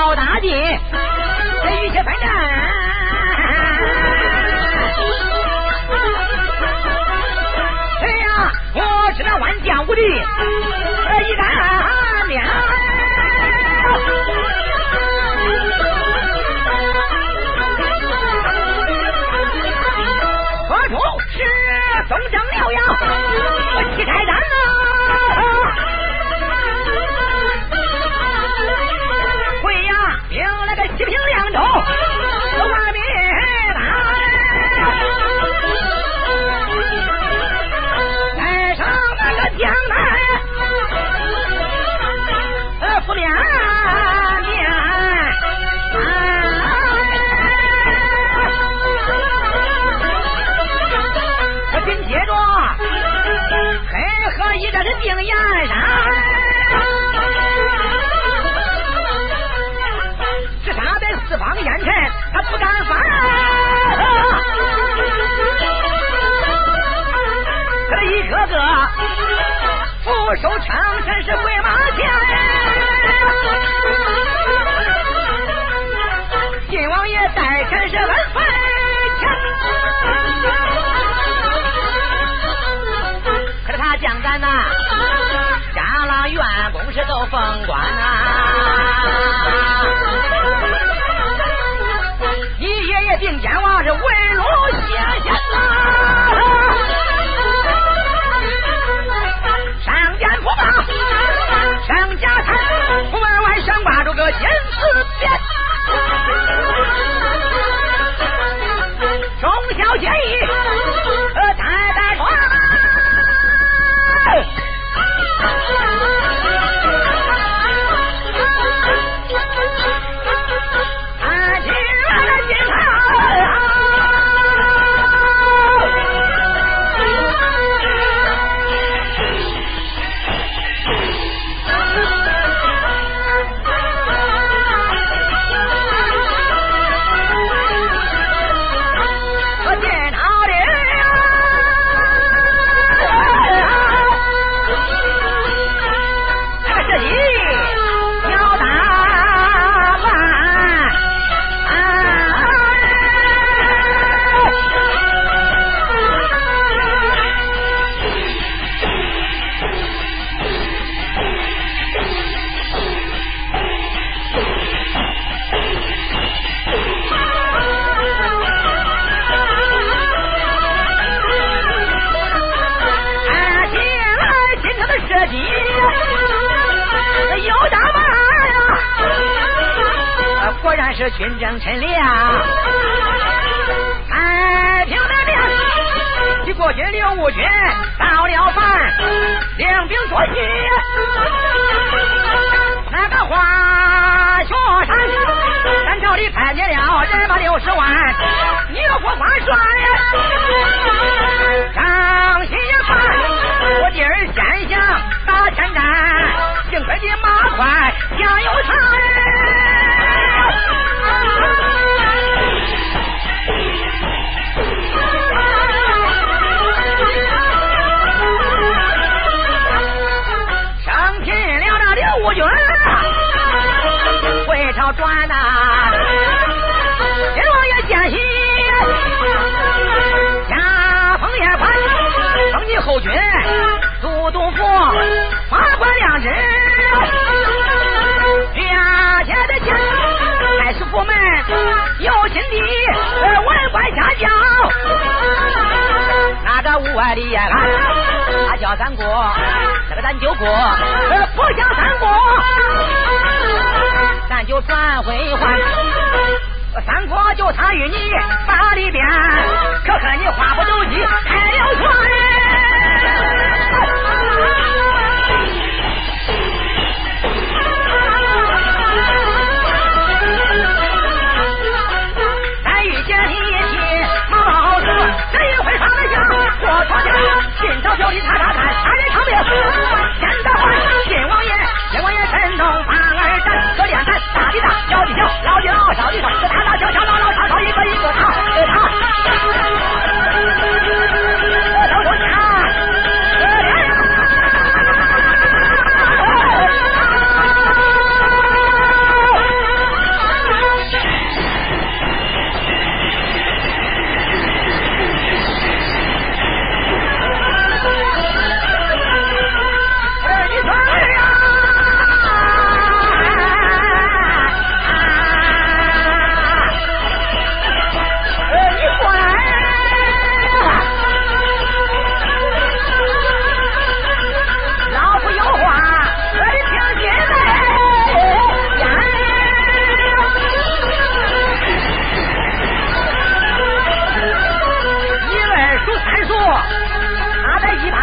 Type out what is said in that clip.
好大地，这一切奋战。哎呀，我是那万将无敌，这是定岩山，直杀在四方烟尘，他不敢翻。这一个个俯首称臣是回马前，晋王爷带臣是恩分可是他将咱呐，家老员工是都封官呐、你爷爷定奸王是文龙谢贤呐、上殿不报，上家财，不，门外上挂着个金丝鞭，忠孝节义，果然是军政陈良，太平的命，你国军刘武军到了饭，领兵坐骑，那个花雪山，山朝里看见了人马六十万，你个国花帅转呐，金王爷见喜，加封也宽，封你后军都督府，法官亮职，衙前的钱，太师府门有心的文官下轿，那个屋外的呀，他叫三国，这个咱就过，不像三他与你把里边，可恨你话不投机，开了船。他在一旁。